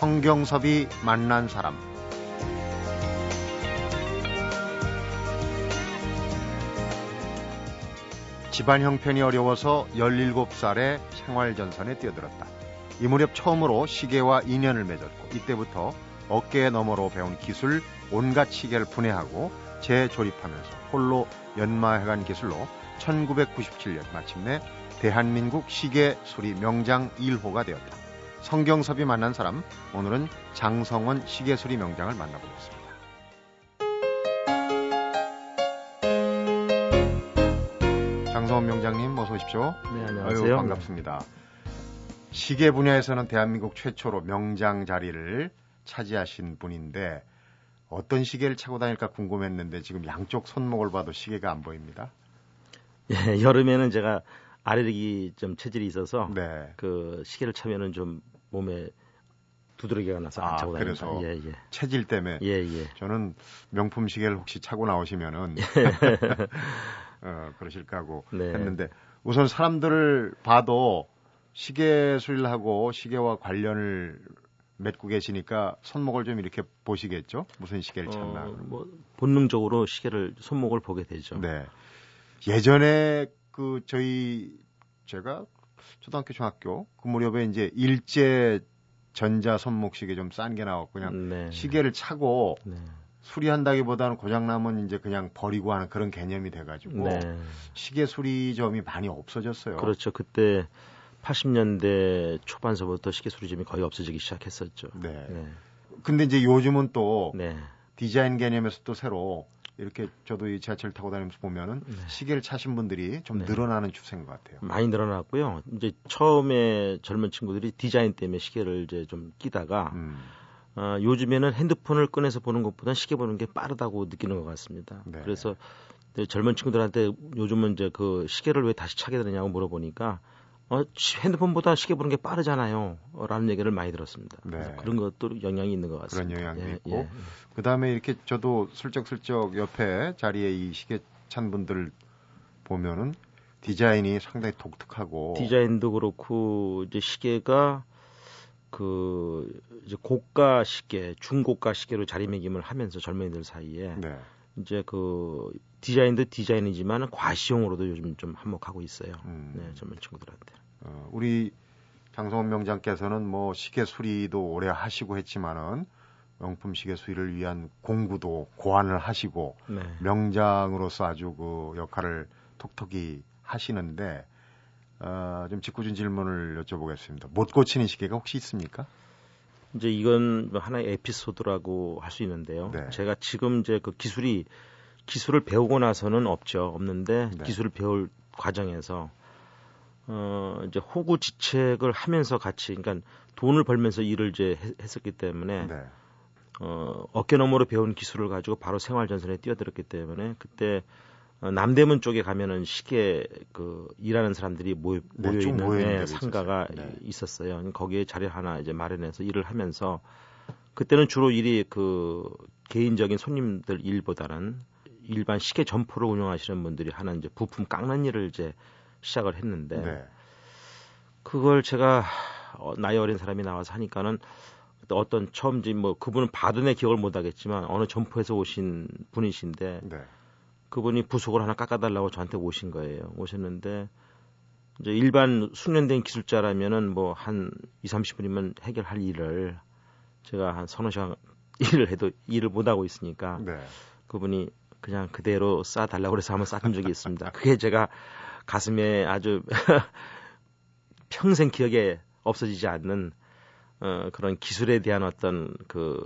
성경섭이 만난 사람 집안 형편이 어려워서 17살에 생활전선에 뛰어들었다. 이 무렵 처음으로 시계와 인연을 맺었고 이때부터 어깨 너머로 배운 기술 온갖 시계를 분해하고 재조립하면서 홀로 연마해간 기술로 1997년 마침내 대한민국 시계 수리 명장 1호가 되었다. 성경섭이 만난 사람 오늘은 장성원 시계 수리 명장을 만나보겠습니다. 장성원 명장님 어서 오십시오. 네, 안녕하세요. 아유, 반갑습니다. 시계 분야에서는 대한민국 최초로 명장 자리를 차지하신 분인데 어떤 시계를 차고 다닐까 궁금했는데 지금 양쪽 손목을 봐도 시계가 안 보입니다. 예, 여름에는 제가 아래르기 좀 체질이 있어서 네. 그 시계를 차면은 좀 몸에 두드러기가 나서 안 아, 차고 다닙니다. 그래서 예, 예. 체질 때문에 예, 예. 저는 명품 시계를 혹시 차고 나오시면은 어, 그러실까 하고 네. 했는데 우선 사람들을 봐도 시계 수리를 하고 시계와 관련을 맺고 계시니까 손목을 좀 이렇게 보시겠죠? 무슨 시계를 찾나? 어, 뭐 본능적으로 시계를 손목을 보게 되죠. 네. 예전에 그 저희 제가 초등학교 중학교 그 무렵에 이제 일제 전자 손목 시계 좀 싼 게 나왔고 그냥 네. 시계를 차고 네. 수리한다기보다는 고장나면 이제 그냥 버리고 하는 그런 개념이 돼가지고 네. 시계 수리점이 많이 없어졌어요. 그렇죠. 그때 80년대 초반서부터 시계 수리점이 거의 없어지기 시작했었죠. 네. 네. 근데 이제 요즘은 또 네. 디자인 개념에서 또 새로 이렇게 저도 이 지하철 타고 다니면서 보면은 네. 시계를 차신 분들이 좀 네. 늘어나는 추세인 것 같아요. 많이 늘어났고요. 이제 처음에 젊은 친구들이 디자인 때문에 시계를 이제 좀 끼다가 음. 어, 요즘에는 핸드폰을 꺼내서 보는 것보다 시계 보는 게 빠르다고 느끼는 것 같습니다. 네. 그래서 젊은 친구들한테 요즘은 이제 그 시계를 왜 다시 차게 되느냐고 물어보니까 어, 핸드폰보다 시계 보는 게 빠르잖아요. 라는 얘기를 많이 들었습니다. 네. 그런 것도 영향이 있는 것 같습니다. 그런 영향이 예, 있고. 예. 그 다음에 이렇게 저도 슬쩍슬쩍 옆에 자리에 이 시계 찬 분들 보면은 디자인이 상당히 독특하고. 디자인도 그렇고, 이제 시계가 그, 이제 고가 시계, 중고가 시계로 자리매김을 하면서 젊은이들 사이에. 네. 이제 그 디자인도 디자인이지만 과시용으로도 요즘 좀 한몫하고 있어요. 음. 네, 젊은 친구들한테. 어, 우리 장성원 명장께서는 뭐 시계 수리도 오래 하시고 했지만은 명품 시계 수리를 위한 공부도 고안을 하시고 네. 명장으로서 아주 그 역할을 톡톡히 하시는데 어, 좀 직구준 질문을 여쭤보겠습니다. 못 고치는 시계가 혹시 있습니까? 이제 이건 뭐 하나의 에피소드라고 할 수 있는데요. 네. 제가 지금 이제 그 기술이 기술을 배우고 나서는 없죠. 없는데 네. 기술을 배울 과정에서 어 이제 호구 지책을 하면서 같이 그러니까 돈을 벌면서 일을 이제 했었기 때문에 네. 어 어깨 너머로 배운 기술을 가지고 바로 생활 전선에 뛰어들었기 때문에 그때 어, 남대문 쪽에 가면은 시계 그 일하는 사람들이 모여, 네, 모여 있는 네, 상가가 네. 있었어요. 거기에 자리 하나 이제 마련해서 일을 하면서 그때는 주로 일이 그 개인적인 손님들 일보다는 일반 시계 점포를 운영하시는 분들이 하는 이제 부품 깎는 일을 이제 시작을 했는데 네. 그걸 제가 어, 나이 어린 사람이 나와서 하니까는 어떤 처음 뭐 그분은 내 기억을 못 하겠지만 어느 점포에서 오신 분이신데 네. 그분이 부속을 하나 깎아달라고 저한테 오신 거예요. 오셨는데 이제 일반 숙련된 기술자라면은 뭐 한 2, 30분이면 해결할 일을 제가 한 서너 시간 일을 해도 일을 못 하고 있으니까 네. 그분이 그냥 그대로 싸달라고 그래서 한번 싸준 적이 있습니다. 그게 제가 가슴에 아주 평생 기억에 없어지지 않는 어, 그런 기술에 대한 어떤 그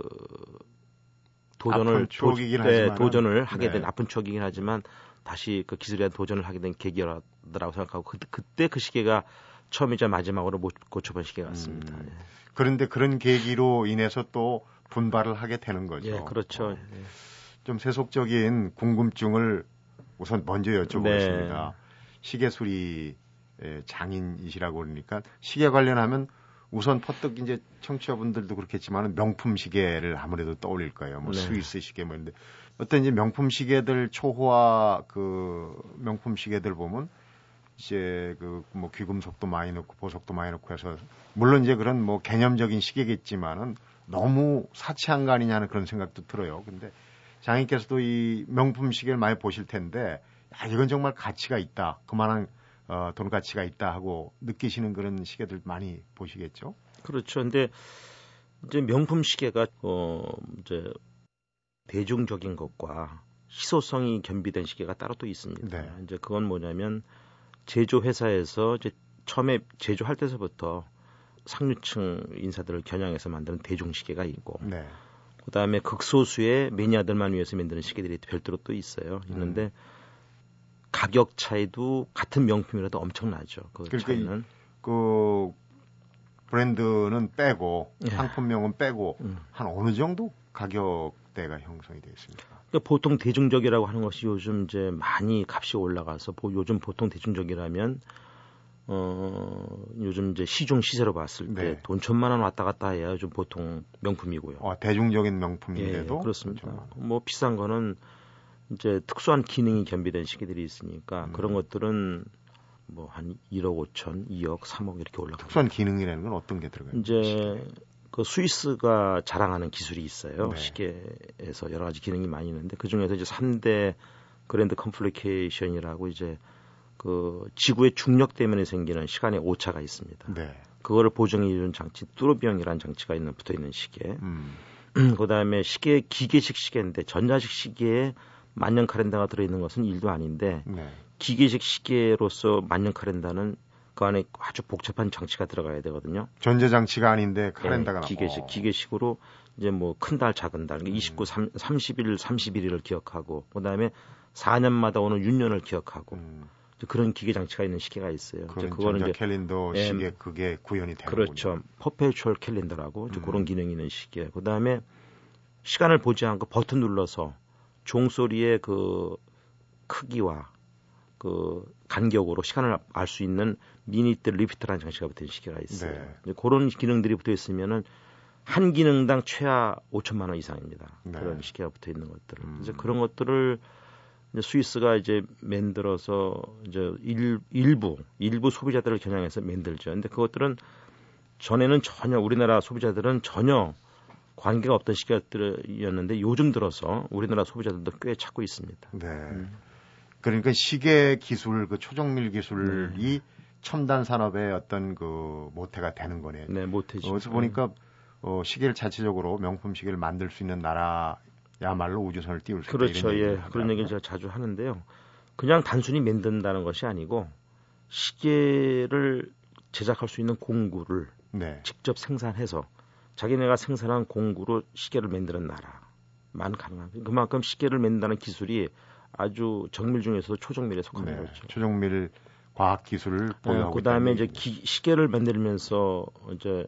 도전을 도, 네, 도전을 하게 된 네. 아픈 추억이긴 하지만 다시 그 기술에 대한 도전을 하게 된 계기라고 생각하고 그, 그때 그 시계가 처음이자 마지막으로 못 고쳐본 시계 같습니다. 음, 예. 그런데 그런 계기로 인해서 또 분발을 하게 되는 거죠. 예, 그렇죠. 어, 예. 좀 세속적인 궁금증을 우선 먼저 여쭤보겠습니다. 네. 시계 수리 장인이시라고 그러니까 시계 관련하면 우선 퍼뜩 이제 청취자분들도 그렇겠지만 명품 시계를 아무래도 떠올릴 거예요. 뭐 네. 스위스 시계 뭐 이런데 어떤 이제 명품 시계들 초호화 그 명품 시계들 보면 이제 그 뭐 귀금속도 많이 넣고 보석도 많이 넣고 해서 물론 이제 그런 뭐 개념적인 시계겠지만은 너무 사치한 거 아니냐는 그런 생각도 들어요. 근데 장인께서도 이 명품 시계를 많이 보실 텐데 야, 이건 정말 가치가 있다. 그만한 어, 돈 가치가 있다 하고 느끼시는 그런 시계들 많이 보시겠죠? 그렇죠. 근데 이제 명품 시계가 어 이제 대중적인 것과 희소성이 겸비된 시계가 따로 또 있습니다. 네. 이제 그건 뭐냐면 제조 회사에서 이제 처음에 제조할 때서부터 상류층 인사들을 겨냥해서 만드는 대중 시계가 있고 네. 그다음에 극소수의 매니아들만 위해서 만드는 시계들이 별도로 또 있어요. 있는데 음. 가격 차이도 같은 명품이라도 엄청나죠. 그 그러니까 차이는 그 브랜드는 빼고 예. 상품명은 빼고 음. 한 어느 정도 가격대가 형성이 되어 있습니까? 그러니까 보통 대중적이라고 하는 것이 요즘 이제 많이 값이 올라가서 보, 요즘 보통 대중적이라면 어 요즘 이제 시중 시세로 봤을 때돈 네. 천만 원 왔다 갔다 해야 요즘 보통 명품이고요. 아, 대중적인 명품인데도 예, 그렇습니다. 뭐 비싼 거는 이제 특수한 기능이 겸비된 시계들이 있으니까 음. 그런 것들은 뭐 한 1억 5천, 2억, 3억 이렇게 올라가고 특수한 기능이라는 건 어떤 게 들어가요? 이제? 그 스위스가 자랑하는 기술이 있어요. 네. 시계에서 여러 가지 기능이 많이 있는데 그 중에서 이제 3대 grand complication이라고 이제 그 지구의 중력 때문에 생기는 시간의 오차가 있습니다. 네. 그거를 보정해 주는 장치 tourbillon이라는 장치가 있는 붙어 있는 시계. 음. 그다음에 시계 기계식 시계인데 전자식 시계에 만년 카렌다가 들어 있는 것은 일도 아닌데 네. 기계식 시계로서 만년 카렌다는 그 안에 아주 복잡한 장치가 들어가야 되거든요. 전자 장치가 아닌데 카렌다가 네, 기계식 어. 기계식으로 이제 뭐 큰 달 작은 달 그러니까 29 3, 30일 31일을 기억하고 그다음에 4년마다 오는 윤년을 기억하고 음. 그런 기계 장치가 있는 시계가 있어요. 그런 그거는 이제 캘린더 예, 시계 그게 구현이 되는 그렇죠. 퍼페추얼 캘린더라고 음. 그런 기능이 있는 시계. 그다음에 시간을 보지 않고 버튼 눌러서 종소리의 그 크기와 그 간격으로 시간을 알 수 있는 minute repeat라는 장치가 붙은 시계가 있어요. 네. 그런 기능들이 붙어 있으면은 한 기능당 최하 5천만 원 이상입니다. 네. 그런 시계가 붙어 있는 것들을. 음. 그래서 그런 것들을 이제 스위스가 이제 만들어서 이제 일, 일부 일부 소비자들을 겨냥해서 만들죠. 근데 그것들은 전에는 전혀 우리나라 소비자들은 전혀 관계가 없던 시계들이었는데 요즘 들어서 우리나라 소비자들도 꽤 찾고 있습니다. 네. 음. 그러니까 시계 기술, 그 초정밀 기술이 네. 첨단 산업의 어떤 그 모태가 되는 거네요. 네, 모태죠. 그래서 보니까 어, 시계를 자체적으로 명품 시계를 만들 수 있는 나라야말로 우주선을 띄울 수 있다. 그렇죠. 예. 그런 얘기를 제가 자주 하는데요. 그냥 단순히 만든다는 것이 아니고 시계를 제작할 수 있는 공구를 네. 직접 생산해서 자기네가 생산한 공구로 시계를 만드는 나라만 가능한 그만큼 시계를 만든다는 기술이 아주 정밀 중에서도 초정밀에 속하는 네, 거죠. 초정밀 과학 기술을 보유하고 어, 그다음에 이제 기, 시계를 만들면서 이제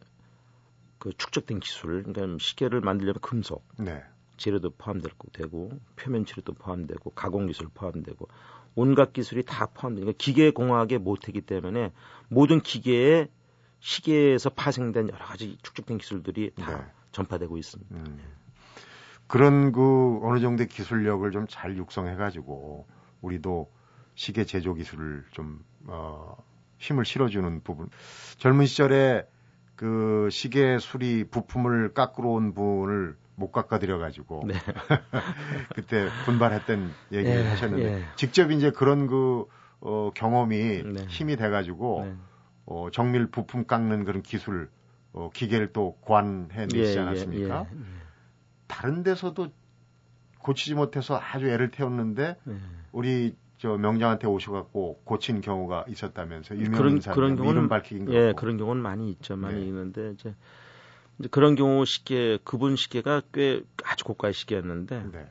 그 축적된 기술, 그러니까 시계를 만들려면 금속, 네. 재료도 포함되고 되고 표면 치료도 포함되고 가공 기술 포함되고 온갖 기술이 다 포함되니까 그러니까 기계 공학의 모태이기 때문에 모든 기계에 시계에서 파생된 여러 가지 축적된 기술들이 다 네. 전파되고 있습니다. 음. 그런 그 어느 정도의 기술력을 좀 잘 육성해 가지고 우리도 시계 제조 기술을 좀 어, 힘을 실어주는 부분. 젊은 시절에 그 시계 수리 부품을 깎으러 온 분을 못 깎아드려 가지고 네. 그때 분발했던 얘기를 예, 하셨는데 예. 직접 이제 그런 그 어, 경험이 네. 힘이 돼 가지고 네. 어, 정밀 부품 깎는 그런 기술 어, 기계를 또 고안해 내시지 예, 예, 않았습니까? 예, 예, 다른 데서도 고치지 못해서 아주 애를 태웠는데 예. 우리 저 명장한테 오셔갖고 고친 경우가 있었다면서 유명한 그런 사람 그런 경우는 밝히긴 예 그런 경우는 많이 있죠 많이 네. 있는데 이제, 이제 그런 경우 시계 그분 시계가 꽤 아주 고가의 시계였는데 네.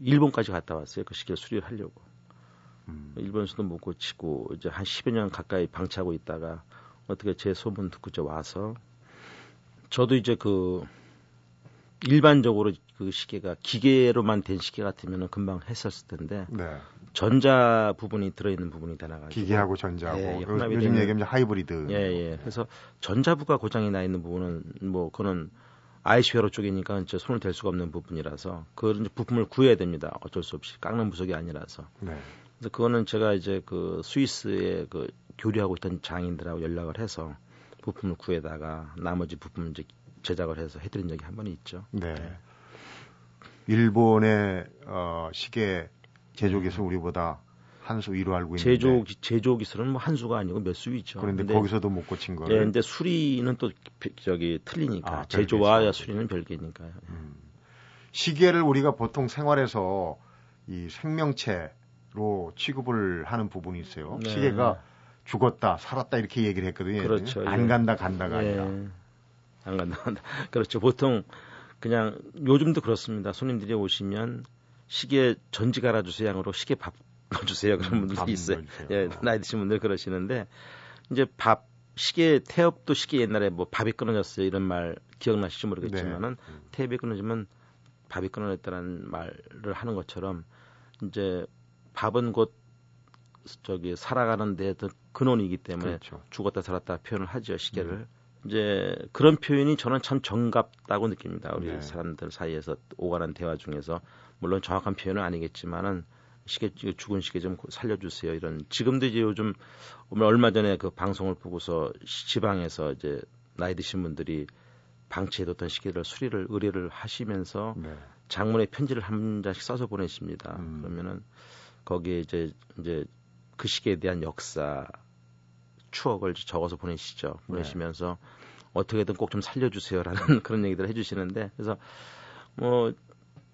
일본까지 갔다 왔어요 그 시계 수리를 하려고 음. 일본에서도 못 고치고 이제 한 10여 년 가까이 방치하고 있다가 어떻게 제 소문 듣고 저 와서 저도 이제 그 일반적으로 그 시계가 기계로만 된 시계 같으면 금방 했었을 텐데 네. 전자 부분이 들어있는 부분이 다 나가지고 기계하고 전자하고 예, 예, 요즘 얘기하면 하이브리드 예, 예. 그래서 전자부가 고장이 나 있는 부분은 뭐 그거는 아이시웨로 쪽이니까 이제 손을 댈 수가 없는 부분이라서 그 부품을 구해야 됩니다. 어쩔 수 없이 깎는 부속이 아니라서. 네. 그래서 그거는 제가 이제 그 스위스에 그 교류하고 있던 장인들하고 연락을 해서 부품을 구해다가 나머지 부품을 이제 제작을 해서 해드린 적이 한 번 있죠. 네. 네. 일본의 어, 시계 제조 기술 우리보다 한 수 위로 알고 있는데 제조 제조 기술은 뭐 한 수가 아니고 몇 수이죠. 그런데 거기서도 못 고친 거예요. 예, 근데 수리는 또 저기 틀리니까 아, 제조와 수리는 별개니까요. 음. 시계를 우리가 보통 생활에서 이 생명체 로 취급을 하는 부분이 있어요. 네. 시계가 죽었다, 살았다 이렇게 얘기를 했거든요. 그렇죠. 안 예. 간다, 간다가 예. 아니라. 안 간다, 간다. 그렇죠. 보통 그냥 요즘도 그렇습니다. 손님들이 오시면 시계 전지 갈아주세요 양으로 시계 밥 넣어주세요 그런 음, 분들이 있어요. 예, 나이 드신 분들 그러시는데 이제 밥 시계 태엽도 시계 옛날에 뭐 밥이 끊어졌어요 이런 말 기억나실지 모르겠지만은 네. 음. 태엽이 끊어지면 밥이 끊어졌다는 말을 하는 것처럼 이제 밥은 곧 저기 살아가는 데 근원이기 때문에 그렇죠. 죽었다 살았다 표현을 하죠 시계를 음. 이제 그런 표현이 저는 참 정갑다고 느낍니다 우리 네. 사람들 사이에서 오가는 대화 중에서 물론 정확한 표현은 아니겠지만은 시계 죽은 시계 좀 살려주세요 이런 지금도 이제 요즘 얼마 전에 그 방송을 보고서 지방에서 이제 나이 드신 분들이 방치해뒀던 시계를 수리를 의뢰를 하시면서 네. 장문의 편지를 한 장씩 써서 보내십니다. 음. 그러면은 거기에 이제 이제 그 시계에 대한 역사 추억을 적어서 보내시죠. 네. 보내시면서 네. 어떻게든 꼭 좀 살려주세요라는 그런 얘기들을 해주시는데 그래서 뭐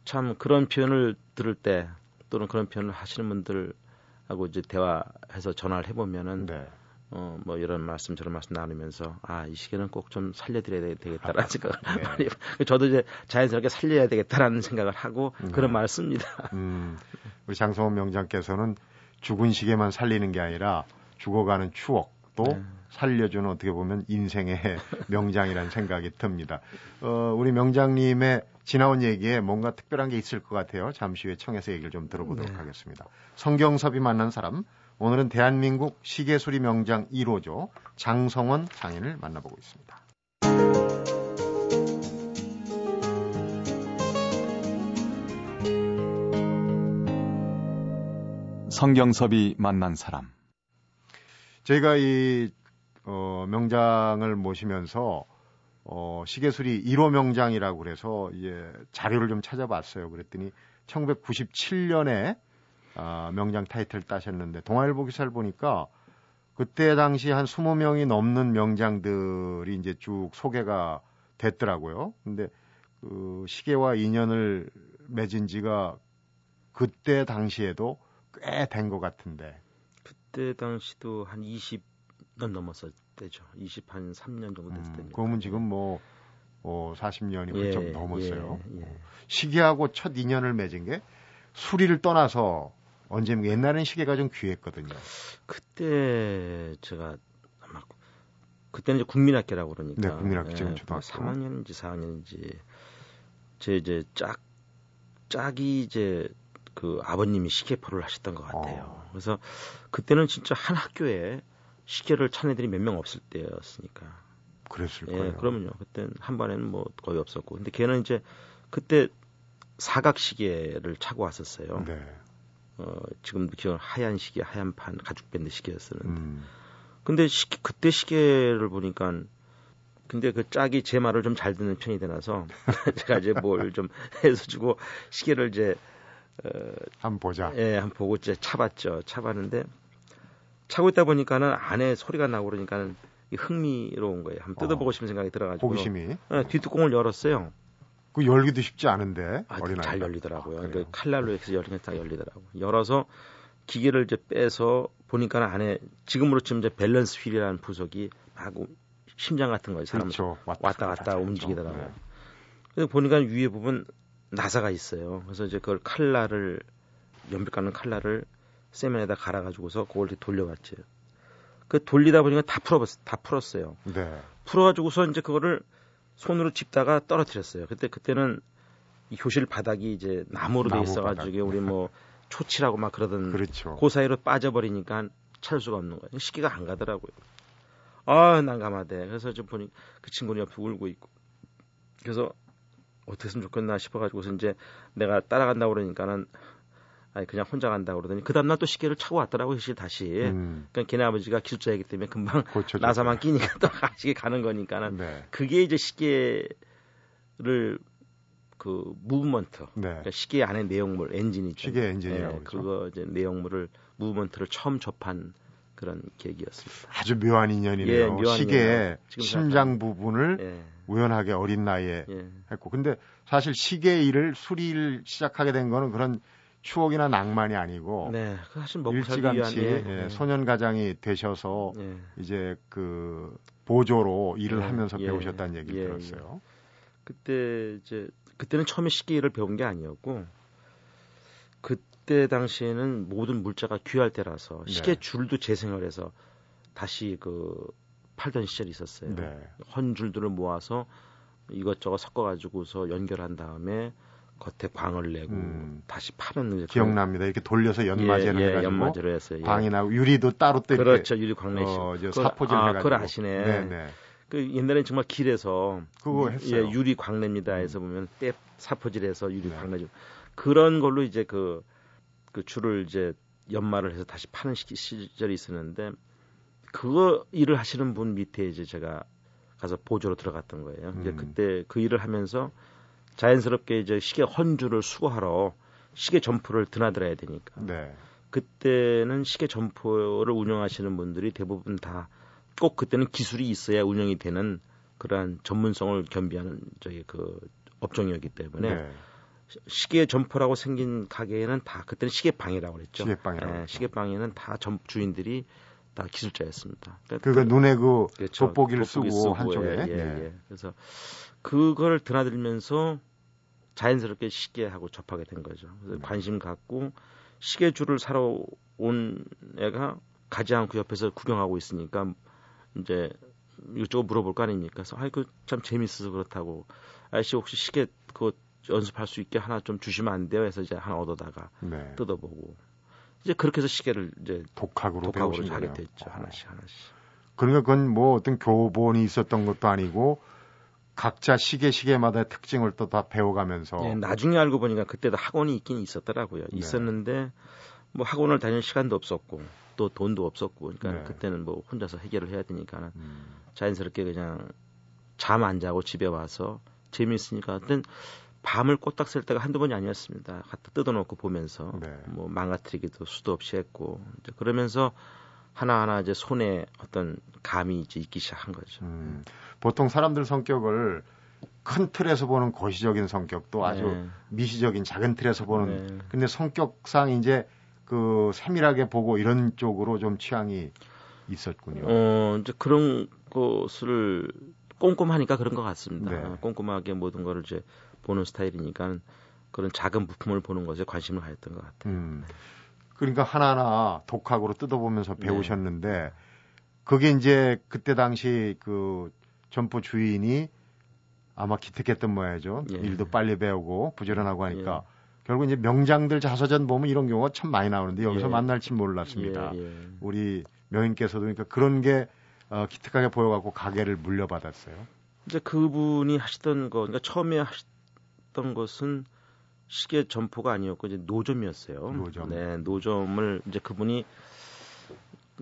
참 그런 표현을 들을 때 또는 그런 표현을 하시는 분들하고 이제 대화해서 전화를 해보면은 네. 어, 뭐 이런 말씀 저런 말씀 나누면서 아, 이 시계는 꼭 좀 살려드려야 되겠다라는 생각을 네. 많이 저도 이제 자연스럽게 살려야 되겠다라는 생각을 하고 네. 그런 말을 씁니다. 음, 우리 장성원 명장께서는 죽은 시계만 살리는 게 아니라 죽어가는 추억도 네. 살려주는 어떻게 보면 인생의 명장이라는 생각이 듭니다. 어, 우리 명장님의 지나온 얘기에 뭔가 특별한 게 있을 것 같아요. 잠시 후에 청해서 얘기를 좀 들어보도록 네. 하겠습니다. 성경섭이 만난 사람 오늘은 대한민국 시계수리 명장 1호죠. 장성원 장인을 만나보고 있습니다. 성경섭이 만난 사람. 저희가 이 어, 명장을 모시면서 어, 시계수리 1호 명장이라고 그래서 이제 자료를 좀 찾아봤어요. 그랬더니 1997년에 아, 명장 타이틀 따셨는데 동아일보 기사를 보니까 그때 당시 한 20명이 넘는 명장들이 이제 쭉 소개가 됐더라고요. 근데 그 시계와 인연을 맺은 지가 그때 당시에도 꽤 된 것 같은데. 그때 당시도 한 20년 넘었을 때죠. 20 한 3년 정도 됐을 음, 때니까. 그러면 지금 뭐, 뭐 40년이 훌쩍 예, 넘었어요. 예, 예. 시계하고 첫 인연을 맺은 게 수리를 떠나서 언제면 옛날엔 시계가 좀 귀했거든요. 그때 제가 아마 그때는 이제 국민학교라고 그러니까. 네, 국민학교 지금 예, 초등학교. 3학년인지 4학년인지 제 이제 짝 짝이 이제 그 아버님이 시계포를 하셨던 것 같아요. 어. 그래서 그때는 진짜 한 학교에 시계를 찬 애들이 몇 명 없을 때였으니까. 그랬을 예, 거예요. 그러면요. 그때는 한 반에는 뭐 거의 없었고. 근데 걔는 이제 그때 사각 시계를 차고 왔었어요. 네. 어, 지금도 기억 하얀 시계, 하얀 판, 가죽 밴드 시계였었는데. 음. 근데 시, 그때 시계를 보니까 근데 그 짝이 제 말을 좀 잘 듣는 편이 되나서 제가 이제 뭘 좀 해서 주고 시계를 이제 어, 한번 보자. 예, 한번 보고 이제 차봤죠. 차봤는데 차고 있다 보니까는 안에 소리가 나고 그러니까는 흥미로운 거예요. 한번 뜯어보고 어. 싶은 생각이 들어가지고 호기심이 예, 뒷뚜껑을 열었어요. 그 열기도 쉽지 않은데 아, 잘 열리더라고요. 아, 그 칼날로 해서 열리면 딱 열리더라고. 열어서 기계를 이제 빼서 보니까 안에 지금으로 치면 이제 밸런스 휠이라는 부속이 막 심장 같은 거예요. 사람 그렇죠. 왔다, 왔다 갔다, 갔다 움직이더라고요. 네. 그래서 보니까 위에 부분 나사가 있어요. 그래서 이제 그걸 칼날을 연필 깎는 칼날을 세면에다 갈아가지고서 그걸 이렇게 돌려봤죠. 그 돌리다 보니까 다 풀어봤, 다 풀었어요. 네. 풀어가지고서 이제 그거를 손으로 짚다가 떨어뜨렸어요. 그때 그때는 이 교실 바닥이 이제 나무로 나무 돼 있어가지고 우리 뭐 초치라고 막 그러던 그렇죠. 그 사이로 빠져버리니까 찰 수가 없는 거예요. 시기가 안 가더라고요. 아 난감하대. 그래서 좀 보니 그 친구는 옆에 울고 있고 그래서 어떻게 했으면 좋겠나 싶어가지고서 이제 내가 따라간다고 그러니까는 아니 그냥 혼자 간다고 그러더니 그 다음날 또 시계를 차고 왔더라고요 사실 다시 음. 그러니까 걔네 아버지가 기술자이기 때문에 금방 나사만 끼니까 또 같이 가는 거니까는 네. 그게 이제 시계를 그 movement 네. 그러니까 시계 안에 내용물 엔진이죠 시계 엔진이라고 네, 그거 이제 내용물을 movement를 처음 접한 그런 계기였습니다. 아주 묘한 인연이네요. 예, 묘한 시계의 심장 부분을 예. 우연하게 어린 나이에 예. 했고 근데 사실 시계 일을 수리를 시작하게 된 거는 그런 추억이나 낭만이 아니고 네, 사실 일찌감치 예, 예, 소년 가장이 되셔서 예. 이제 그 보조로 일을 예, 하면서 예, 배우셨다는 얘기 를 들었어요. 그때 이제 그때는 처음에 식기를 배운 게 아니었고 그때 당시에는 모든 물자가 귀할 때라서 시계 네. 줄도 재생을 해서 다시 그 팔던 시절이 있었어요. 네. 헌 줄들을 모아서 이것저것 섞어가지고서 연결한 다음에 겉에 광을 내고 음. 다시 파는 기억납니다. 이렇게 돌려서 연마제를 예, 예, 해가지고 연마제로 했어요. 예. 광이나 유리도 따로 또 그렇죠. 유리 광내식. 어, 사포질 아, 해가지고. 그걸 아시네. 네네. 그 옛날엔 정말 길에서 그거 했어요. 예, 유리 광내입니다. 해서 보면 때 사포질해서 유리 네. 광내죠. 그런 걸로 이제 그, 그 줄을 이제 연마를 해서 다시 파는 시절이 있었는데 그거 일을 하시는 분 밑에 이제 제가 가서 보조로 들어갔던 거예요. 음. 이제 그때 그 일을 하면서 자연스럽게 이제 시계 헌주를 수거하러 시계 점포를 드나들어야 되니까. 네. 그때는 시계 점포를 운영하시는 분들이 대부분 다 꼭 그때는 기술이 있어야 운영이 되는 그러한 전문성을 겸비하는 저기 그 업종이었기 때문에 네. 시계 점포라고 생긴 가게에는 다 그때는 시계방이라고 그랬죠. 시계방이라고. 네, 시계방에는 다 점, 주인들이 다 기술자였습니다. 그러니까 그 눈에 그 그렇죠. 돋보기를 돋보기 쓰고, 쓰고 한쪽에. 예, 예, 예. 그래서 그걸 드나들면서 자연스럽게 시계하고 접하게 된 거죠. 그래서 네. 관심 갖고 시계줄을 사러 온 애가 가지 않고 옆에서 구경하고 있으니까 이제 이것저것 물어볼 거 아닙니까? 그래서 아이 그참 재밌어서 그렇다고 아저씨 혹시 시계 그거 연습할 수 있게 하나 좀 주시면 안 돼요? 해서 이제 하나 얻어다가 네. 뜯어보고 이제 그렇게 해서 시계를 이제 독학으로, 독학으로 하게 됐죠. 하나씩 하나씩. 그러니까 그건 뭐 어떤 교본이 있었던 것도 아니고 각자 시계 시계마다 특징을 또 다 배워가면서. 네, 나중에 알고 보니까 그때도 학원이 있긴 있었더라고요. 네. 있었는데 뭐 학원을 다닐 시간도 없었고 또 돈도 없었고 그러니까 네. 그때는 뭐 혼자서 해결을 해야 되니까 음. 자연스럽게 그냥 잠 안 자고 집에 와서 재미있으니까 그땐 밤을 꼬딱 쓸 때가 한두 번이 아니었습니다. 갖다 뜯어놓고 보면서 네. 뭐 망가뜨리기도 수도 없이 했고 이제 그러면서 하나하나 이제 손에 어떤 감이 이제 있기 시작한 거죠. 음, 보통 사람들 성격을 큰 틀에서 보는 고시적인 성격도 아주 네. 미시적인 작은 틀에서 보는 네. 근데 성격상 이제 그 세밀하게 보고 이런 쪽으로 좀 취향이 있었군요. 어, 이제 그런 것을 꼼꼼하니까 그런 것 같습니다. 네. 꼼꼼하게 모든 거를 이제 보는 스타일이니까 그런 작은 부품을 보는 것에 관심을 가졌던 것 같아요. 음. 그러니까 하나하나 독학으로 뜯어보면서 네. 배우셨는데 네. 그게 이제 그때 당시 그 점포 주인이 아마 기특했던 모양이죠. 예. 일도 빨리 배우고 부지런하고 하니까 예. 결국 이제 명장들 자서전 보면 이런 경우가 참 많이 나오는데 여기서 예. 만날 줄 몰랐습니다. 예, 예. 우리 명인께서도 그러니까 그런 게 어, 기특하게 보여갖고 가게를 물려받았어요. 이제 그분이 하시던 거, 그러니까 처음에 하시, 했던 것은 시계 점포가 아니었고 이제 노점이었어요. 노점. 네, 노점을 이제 그분이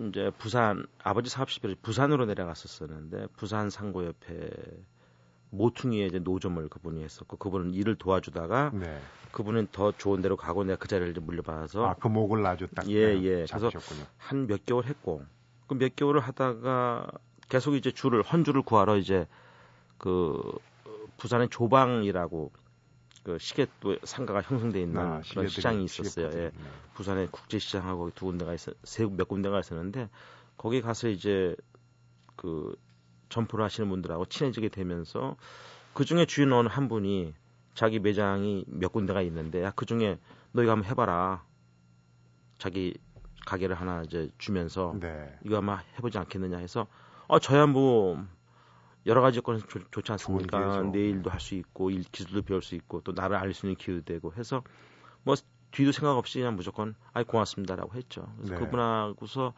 이제 부산 아버지 사업시비로 부산으로 내려갔었었는데 부산 상고 옆에 모퉁이에 이제 노점을 그분이 했었고 그분은 일을 도와주다가 네. 그분은 더 좋은 데로 가고 내가 그 자리를 이제 물려받아서 아그 목을 놔줬다. 예 예. 그래서 한 몇 개월 했고 그 몇 개월을 하다가 계속 이제 줄을 헌 줄을 구하러 이제 그 부산의 조방이라고 그 시계 또 상가가 형성돼 있는 아, 그런 시장이 있었어요. 예. 네. 부산에 국제 시장하고 두 군데가 있어 세몇 군데가 있었는데 거기 가서 이제 그 점포를 하시는 분들하고 친해지게 되면서 그 중에 주인 어느 한 분이 자기 매장이 몇 군데가 있는데 야, 그 중에 너희가 한번 해봐라. 자기 가게를 하나 이제 주면서 네. 이거 아마 해보지 않겠느냐 해서 어 저야 뭐 여러 가지 여건이 좋, 지 않습니까? 내일도 할 수 있고 일 기술도 배울 수 있고 또 나를 알 수 있는 기회도 되고 해서 뭐 뒤도 생각 없이 그냥 무조건 아이 고맙습니다라고 했죠. 그래서 네. 그분하고서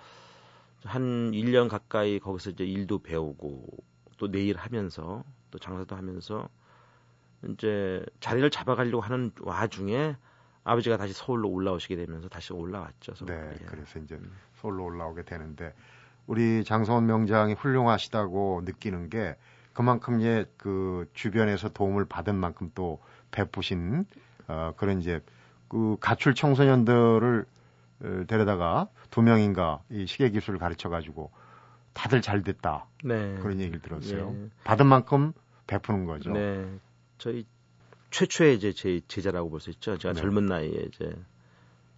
한 1년 가까이 거기서 이제 일도 배우고 또 내일 하면서 또 장사도 하면서 이제 자리를 잡아가려고 하는 와중에 아버지가 다시 서울로 올라오시게 되면서 다시 올라왔죠. 서울. 네, 예. 그래서 이제 서울로 올라오게 되는데 우리 장성원 명장이 훌륭하시다고 느끼는 게 그만큼 이제 그 주변에서 도움을 받은 만큼 또 베푸신 어 그런 이제 그 가출 청소년들을 어, 데려다가 두 명인가 이 시계 기술을 가르쳐 가지고 다들 잘 됐다. 네. 그런 얘기를 들었어요. 네. 받은 만큼 베푸는 거죠. 네. 저희 최초의 이제 제 제자라고 볼 수 있죠. 제가 네. 젊은 나이에 이제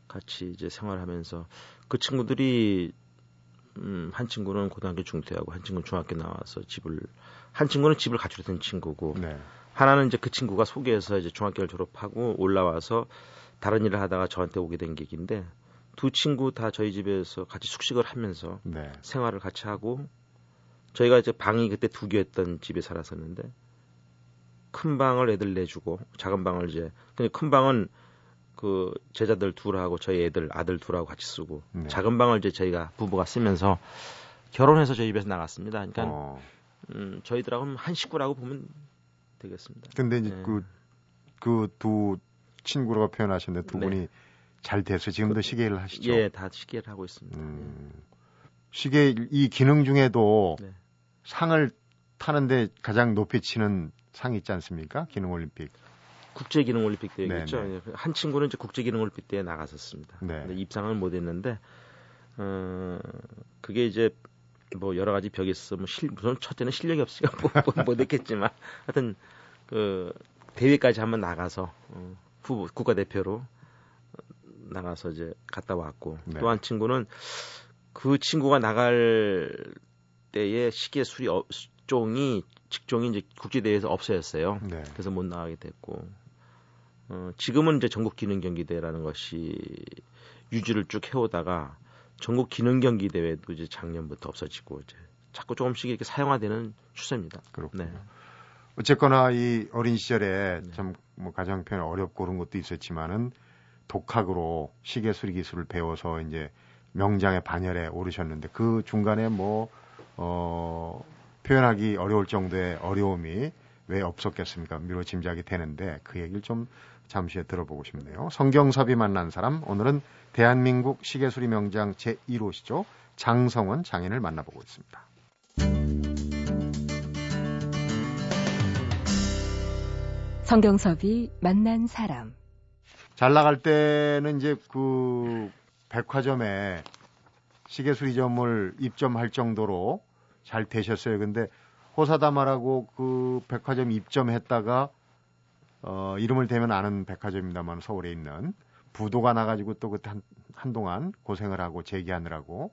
같이 이제 생활하면서 그 친구들이 음, 한 친구는 고등학교 중퇴하고 한 친구는 중학교 나와서 집을 한 친구는 집을 가출했던 친구고 네. 하나는 이제 그 친구가 소개해서 이제 중학교를 졸업하고 올라와서 다른 일을 하다가 저한테 오게 된 계기인데 두 친구 다 저희 집에서 같이 숙식을 하면서 네. 생활을 같이 하고 저희가 이제 방이 그때 두 개였던 집에 살았었는데 큰 방을 애들 내주고 작은 방을 이제 근데 큰 방은 그 제자들 둘하고 저희 애들 아들 둘하고 같이 쓰고 네. 작은 방을 이제 저희가 부부가 쓰면서 결혼해서 저희 집에서 나갔습니다. 그러니까 어. 음, 저희들하고는 한 식구라고 보면 되겠습니다. 근데 이제 네. 그그 두 친구라고 표현하셨는데 두 네. 분이 잘 돼서 지금도 그, 시계를 하시죠? 예, 다 시계를 하고 있습니다. 음, 시계 이 기능 중에도 네. 상을 타는데 가장 높이 치는 상이 있지 않습니까? 기능 올림픽. 국제 기능 올림픽 때였죠. 네, 네. 한 친구는 이제 국제 기능 올림픽 때에 나갔었습니다. 네. 근데 입상을 못 했는데 어 그게 이제 뭐 여러 가지 벽이 있어 뭐 실, 우선 첫째는 실력이 없으니까 못, 못, 못 했겠지만 하여튼 그 대회까지 한번 나가서 어, 후보 국가대표로 나가서 이제 갔다 왔고 네. 또한 친구는 그 친구가 나갈 때에 시계 수리 어, 종이 직종이 이제 국제대회에서 없어졌어요. 네. 그래서 못 나가게 됐고 어, 지금은 이제 전국 기능 경기대라는 것이 유지를 쭉 해오다가 전국 기능 경기 대회도 이제 작년부터 없어지고 이제 자꾸 조금씩 이렇게 사용화되는 추세입니다. 그렇군요. 네. 어쨌거나 이 어린 시절에 네. 참뭐 가정 표현 어렵고 그런 것도 있었지만은 독학으로 시계 수리 기술을 배워서 이제 명장의 반열에 오르셨는데 그 중간에 뭐 어, 표현하기 어려울 정도의 어려움이 왜 없었겠습니까? 미로 짐작이 되는데 그 얘기를 좀 잠시 후에 들어보고 싶네요. 성경섭이 만난 사람 오늘은 대한민국 시계수리 명장 제1호시죠. 장성원 장인을 만나보고 있습니다. 성경섭이 만난 사람 잘 나갈 때는 이제 그 백화점에 시계수리점을 입점할 정도로 잘 되셨어요. 근데 호사다마라고 그 백화점 입점했다가 어 이름을 대면 아는 백화점입니다만 서울에 있는 부도가 나가지고 또 그때 한, 한동안 고생을 하고 재기하느라고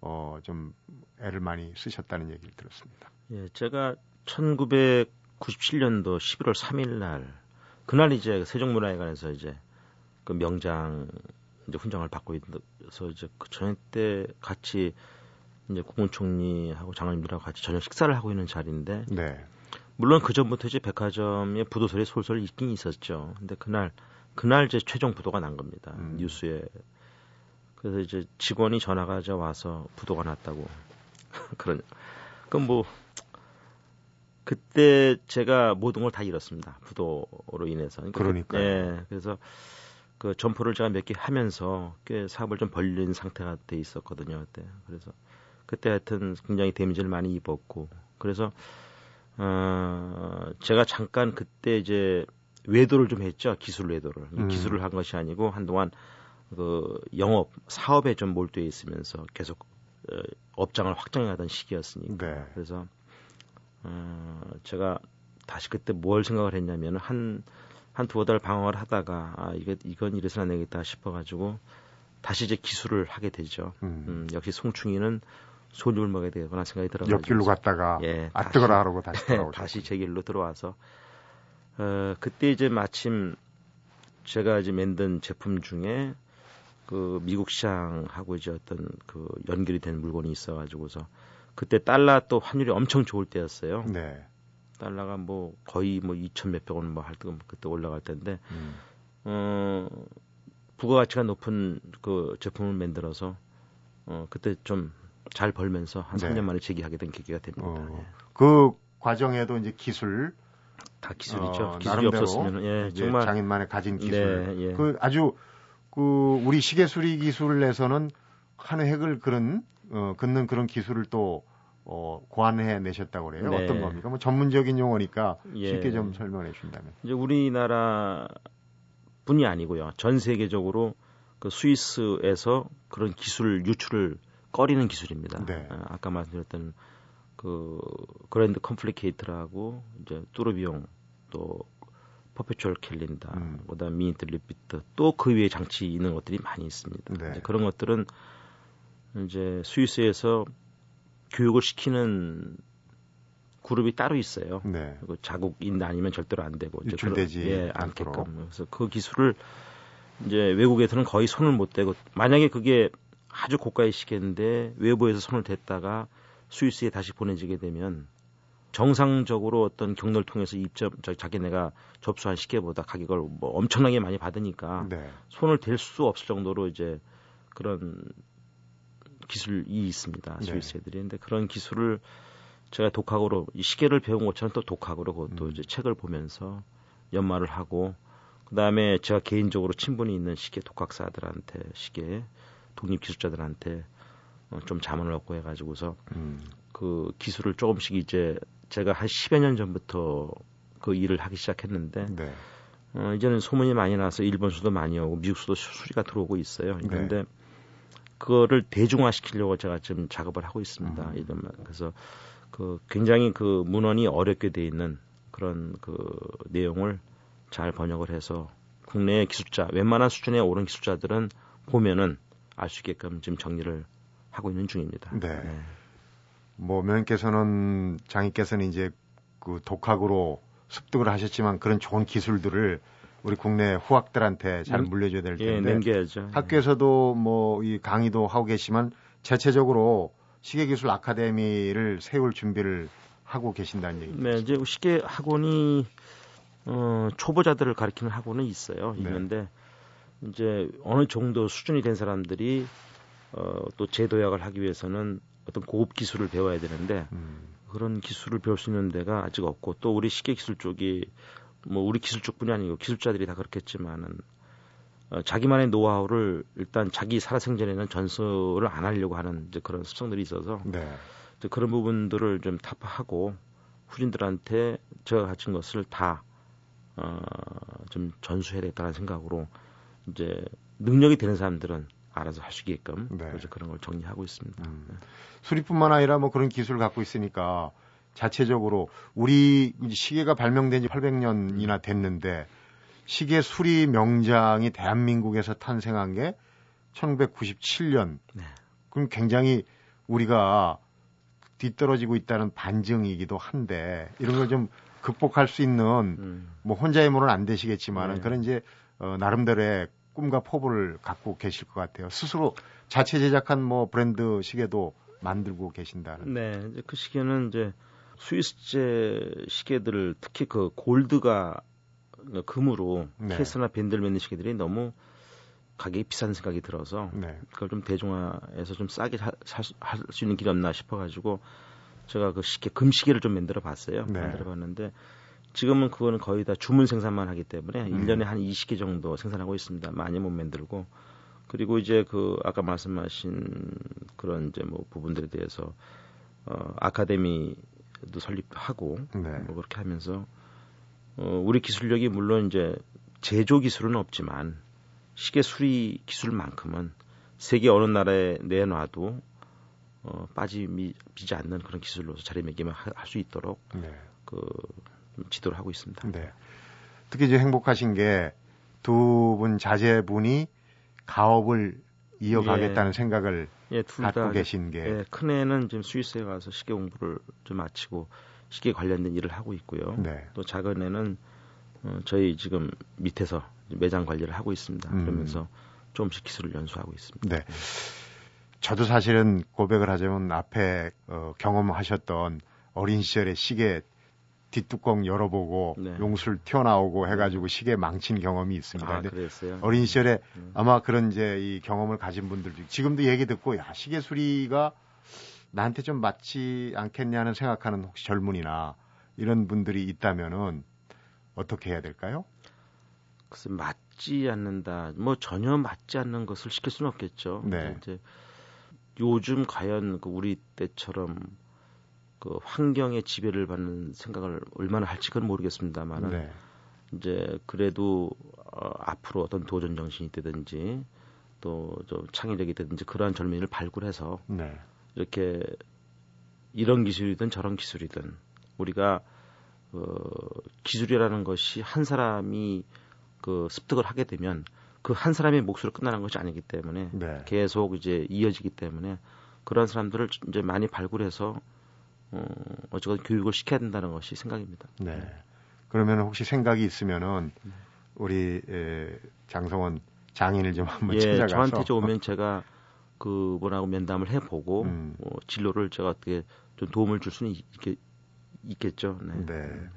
어 좀 애를 많이 쓰셨다는 얘기를 들었습니다. 예, 제가 1997년도 11월 3일 날 그날 이제 세종문화회관에서 이제 그 명장 이제 훈장을 받고 있어서 이제 그 저녁 때 같이 이제 국무총리하고 장관님들하고 같이 저녁 식사를 하고 있는 자리인데 네. 물론 그 전부터 이제 백화점에 부도설이 솔솔 있긴 있었죠. 근데 그날 그날 이제 최종 부도가 난 겁니다. 음. 뉴스에 그래서 이제 직원이 전화가 저 와서 부도가 났다고 그런 그럼 뭐 그때 제가 모든 걸 다 잃었습니다. 부도로 인해서. 그러니까. 그, 예. 그래서 그 점포를 제가 몇 개 하면서 꽤 사업을 좀 벌린 상태가 돼 있었거든요. 그때. 그래서 그때 하여튼 굉장히 데미지를 많이 입었고 그래서 어 제가 잠깐 그때 이제 외도를 좀 했죠 기술 외도를 음. 기술을 한 것이 아니고 한동안 그 영업 사업에 좀 몰두해 있으면서 계속 어, 업장을 확장하던 시기였으니까 네. 그래서 어 제가 다시 그때 뭘 생각을 했냐면 한 한 두어 달 방황을 하다가 아 이게 이건 이래서는 안 되겠다 싶어가지고 다시 이제 기술을 하게 되죠. 음. 음 역시 송충이는 소림을 먹어야 되거나 생각이 들어가지고 옆길로 갔다가 예, 아 뜨거라 하고 다시. 다시 제 길로 들어와서 어 그때 이제 마침 제가 이제 만든 제품 중에 그 미국 시장하고 이제 어떤 그 연결이 된 물건이 있어가지고서 그때 달러 또 환율이 엄청 좋을 때였어요. 네. 달러가 뭐 거의 뭐 2천 몇백 원 뭐할 때 그때 올라갈 때인데 음. 어 부가가치가 높은 그 제품을 만들어서 어 그때 좀 잘 벌면서 한 네. 3년 만에 재기하게 된 계기가 됩니다. 어, 예. 그 과정에도 이제 기술 다 기술이죠. 어, 기술이 없었으면 예, 정말 장인만의 가진 기술. 네, 예. 그 아주 그 우리 시계 수리 기술에서는 한 획을 그런 어, 긋는 그런 기술을 또 어, 고안해 내셨다고 그래요. 네. 어떤 겁니까? 뭐 전문적인 용어니까 예. 쉽게 좀 설명해 준다면. 이제 우리나라 뿐이 아니고요. 전 세계적으로 그 스위스에서 그런 기술 유출을 꺼리는 기술입니다. 네. 아, 아까 말씀드렸던 그 그랜드 컴플리케이트라고 이제 tourbillon 또 perpetual calendar, 음. 그다음 minute repeat 또 그 위에 장치 있는 것들이 많이 있습니다. 네. 그런 것들은 이제 스위스에서 교육을 시키는 그룹이 따로 있어요. 네. 그 자국인 아니면 절대로 안 되고 유출되지 그런, 예, 않게끔. 그래서 그 기술을 이제 외국에서는 거의 손을 못 대고 만약에 그게 아주 고가의 시계인데 외부에서 손을 댔다가 스위스에 다시 보내지게 되면 정상적으로 어떤 경로를 통해서 입점 저 자기네가 접수한 시계보다 가격을 뭐 엄청나게 많이 받으니까 네. 손을 댈 수 없을 정도로 이제 그런 기술이 있습니다. 네. 스위스 애들이. 근데 그런 기술을 제가 독학으로 이 시계를 배운 것처럼 또 독학으로 그것도 음. 이제 책을 보면서 연마를 하고 그다음에 제가 개인적으로 친분이 있는 시계 독학사들한테 시계 독립 기술자들한테 어, 좀 자문을 얻고 해가지고서 음. 그 기술을 조금씩 이제 제가 한 10여 년 전부터 그 일을 하기 시작했는데 네. 어, 이제는 소문이 많이 나서 일본 수도 많이 오고 미국 수도 수리가 들어오고 있어요. 그런데 네. 그거를 대중화 시키려고 제가 지금 작업을 하고 있습니다. 음. 이런 그래서 그 굉장히 그 문헌이 어렵게 돼 있는 그런 그 내용을 잘 번역을 해서 국내 기술자 웬만한 수준에 오른 기술자들은 보면은 알 수 있게끔 지금 정리를 하고 있는 중입니다. 네. 네. 뭐 면께서는 장님께서는 이제 그 독학으로 습득을 하셨지만 그런 좋은 기술들을 우리 국내 후학들한테 잘 물려줘야 될 예, 텐데 예, 남겨야죠. 학교에서도 뭐 이 강의도 하고 계시면 자체적으로 시계기술 아카데미를 세울 준비를 하고 계신다는 얘기죠. 네, 이제 시계 학원이 어, 초보자들을 가르치는 학원은 있어요. 네. 있는데 이제 어느 정도 수준이 된 사람들이 어, 또 재도약을 하기 위해서는 어떤 고급 기술을 배워야 되는데 음. 그런 기술을 배울 수 있는 데가 아직 없고 또 우리 시계 기술 쪽이 뭐 우리 기술 쪽뿐이 아니고 기술자들이 다 그렇겠지만은 어, 자기만의 노하우를 일단 자기 살아생전에는 전수를 안 하려고 하는 이제 그런 습성들이 있어서 네. 이제 그런 부분들을 좀 타파하고 후진들한테 제가 가진 것을 다 어, 좀 전수해야 되겠다는 생각으로 이제 능력이 되는 사람들은 알아서 있게끔 네. 그래서 그런 걸 정리하고 있습니다. 음. 네. 수리뿐만 아니라 뭐 그런 기술을 갖고 있으니까 자체적으로 우리 시계가 발명된 지 800년이나 됐는데 시계 수리 명장이 대한민국에서 탄생한 게 1997년. 네. 그럼 굉장히 우리가 뒤떨어지고 있다는 반증이기도 한데 이런 걸 좀 극복할 수 있는 음. 뭐 혼자의 힘으로는 안 되시겠지만은 네. 그런 이제 어, 나름대로의 꿈과 포부를 갖고 계실 것 같아요. 스스로 자체 제작한 뭐 브랜드 시계도 만들고 계신다는. 네, 이제 그 시계는 이제 스위스제 시계들을 특히 그 골드가 금으로 네. 케이스나 밴드를 맺는 시계들이 너무 가격이 비싼 생각이 들어서 네. 그걸 좀 대중화해서 좀 싸게 살수 있는 길이 없나 싶어가지고 제가 그 시계 금시계를 좀 만들어 봤어요. 네. 만들어 봤는데 지금은 그거는 거의 다 주문 생산만 하기 때문에 음. 1년에 한 20개 정도 생산하고 있습니다. 많이 못 만들고 그리고 이제 그 아까 말씀하신 그런 이제 뭐 부분들에 대해서 어 아카데미도 설립하고 네. 뭐 그렇게 하면서 어 우리 기술력이 물론 이제 제조 기술은 없지만 시계 수리 기술만큼은 세계 어느 나라에 내놔도 어 빠지지 않는 그런 기술로서 자리매김을 할 수 있도록 네. 그 지도를 하고 있습니다. 네. 특히 이제 행복하신 게 두 분 자제분이 가업을 이어가겠다는 예. 생각을 예, 갖고 계신 게. 예, 큰 애는 지금 스위스에 가서 시계 공부를 좀 마치고 시계 관련된 일을 하고 있고요. 네. 또 작은 애는 어, 저희 지금 밑에서 매장 관리를 하고 있습니다. 음. 그러면서 조금씩 기술을 연수하고 있습니다. 네. 저도 사실은 고백을 하자면 앞에 어, 경험하셨던 어린 시절의 시계 뒷뚜껑 열어보고 네. 용술 튀어나오고 해가지고 시계 망친 경험이 있습니다. 아, 그랬어요? 어린 시절에 음. 아마 그런 이제 이 경험을 가진 분들 지금도 얘기 듣고 야 시계 수리가 나한테 좀 맞지 않겠냐는 생각하는 혹시 젊은이나 이런 분들이 있다면은 어떻게 해야 될까요? 글쎄 맞지 않는다. 뭐 전혀 맞지 않는 것을 시킬 수는 없겠죠. 네. 이제 요즘 과연 그 우리 때처럼 그 환경의 지배를 받는 생각을 얼마나 할지 그건 모르겠습니다만은 네. 이제 그래도 어, 앞으로 어떤 도전 정신이 되든지 또 좀 창의력이 되든지 그러한 젊은이를 발굴해서 네. 이렇게 이런 기술이든 저런 기술이든 우리가 어, 기술이라는 것이 한 사람이 그 습득을 하게 되면 그 한 사람의 몫으로 끝나는 것이 아니기 때문에 네. 계속 이제 이어지기 때문에 그런 사람들을 이제 많이 발굴해서 어, 어쨌든 교육을 시켜야 된다는 것이 생각입니다. 네. 그러면 혹시 생각이 있으면은 우리 에, 장성원 장인을 좀 한번 예, 찾아가서 저한테 좀 오면 제가 그분하고 면담을 해보고 음. 어, 진로를 제가 어떻게 좀 도움을 줄 수는 있, 있겠죠. 네. 네.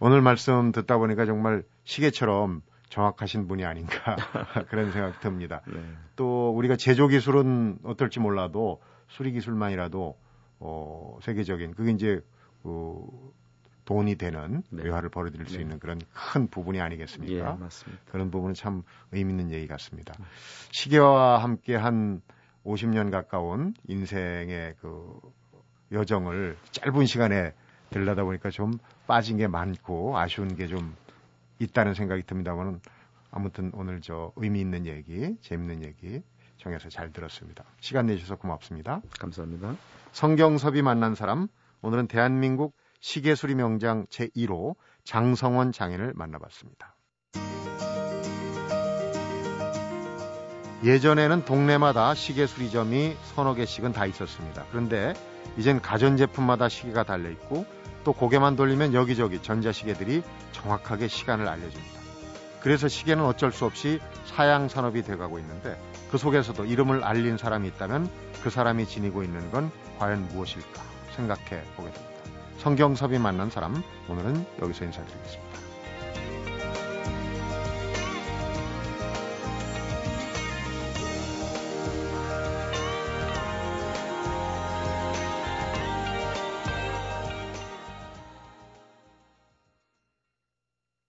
오늘 말씀 듣다 보니까 정말 시계처럼 정확하신 분이 아닌가 그런 생각이 듭니다. 네. 또 우리가 제조 기술은 어떨지 몰라도 수리 기술만이라도 어, 세계적인 그게 이제 그 돈이 되는 네. 외화를 벌어들일 수 네. 있는 그런 큰 부분이 아니겠습니까? 예, 맞습니다. 그런 부분은 참 의미 있는 얘기 같습니다. 음. 시계와 함께 한 50년 가까운 인생의 그 여정을 짧은 시간에 들려다 보니까 좀 빠진 게 많고 아쉬운 게 좀 있다는 생각이 듭니다만은 아무튼 오늘 저 의미 있는 얘기, 재밌는 얘기 정해서 잘 들었습니다. 시간 내주셔서 고맙습니다. 감사합니다. 성경섭이 만난 사람 오늘은 대한민국 시계수리 명장 제1호 장성원 장인을 만나봤습니다. 예전에는 동네마다 시계수리점이 서너 개씩은 다 있었습니다. 그런데 이젠 가전제품마다 시계가 달려있고 또 고개만 돌리면 여기저기 전자시계들이 정확하게 시간을 알려줍니다. 그래서 시계는 어쩔 수 없이 사양 산업이 돼가고 있는데 그 속에서도 이름을 알린 사람이 있다면 그 사람이 지니고 있는 건 과연 무엇일까 생각해 보게 됩니다. 성경섭이 만난 사람 오늘은 여기서 인사드리겠습니다.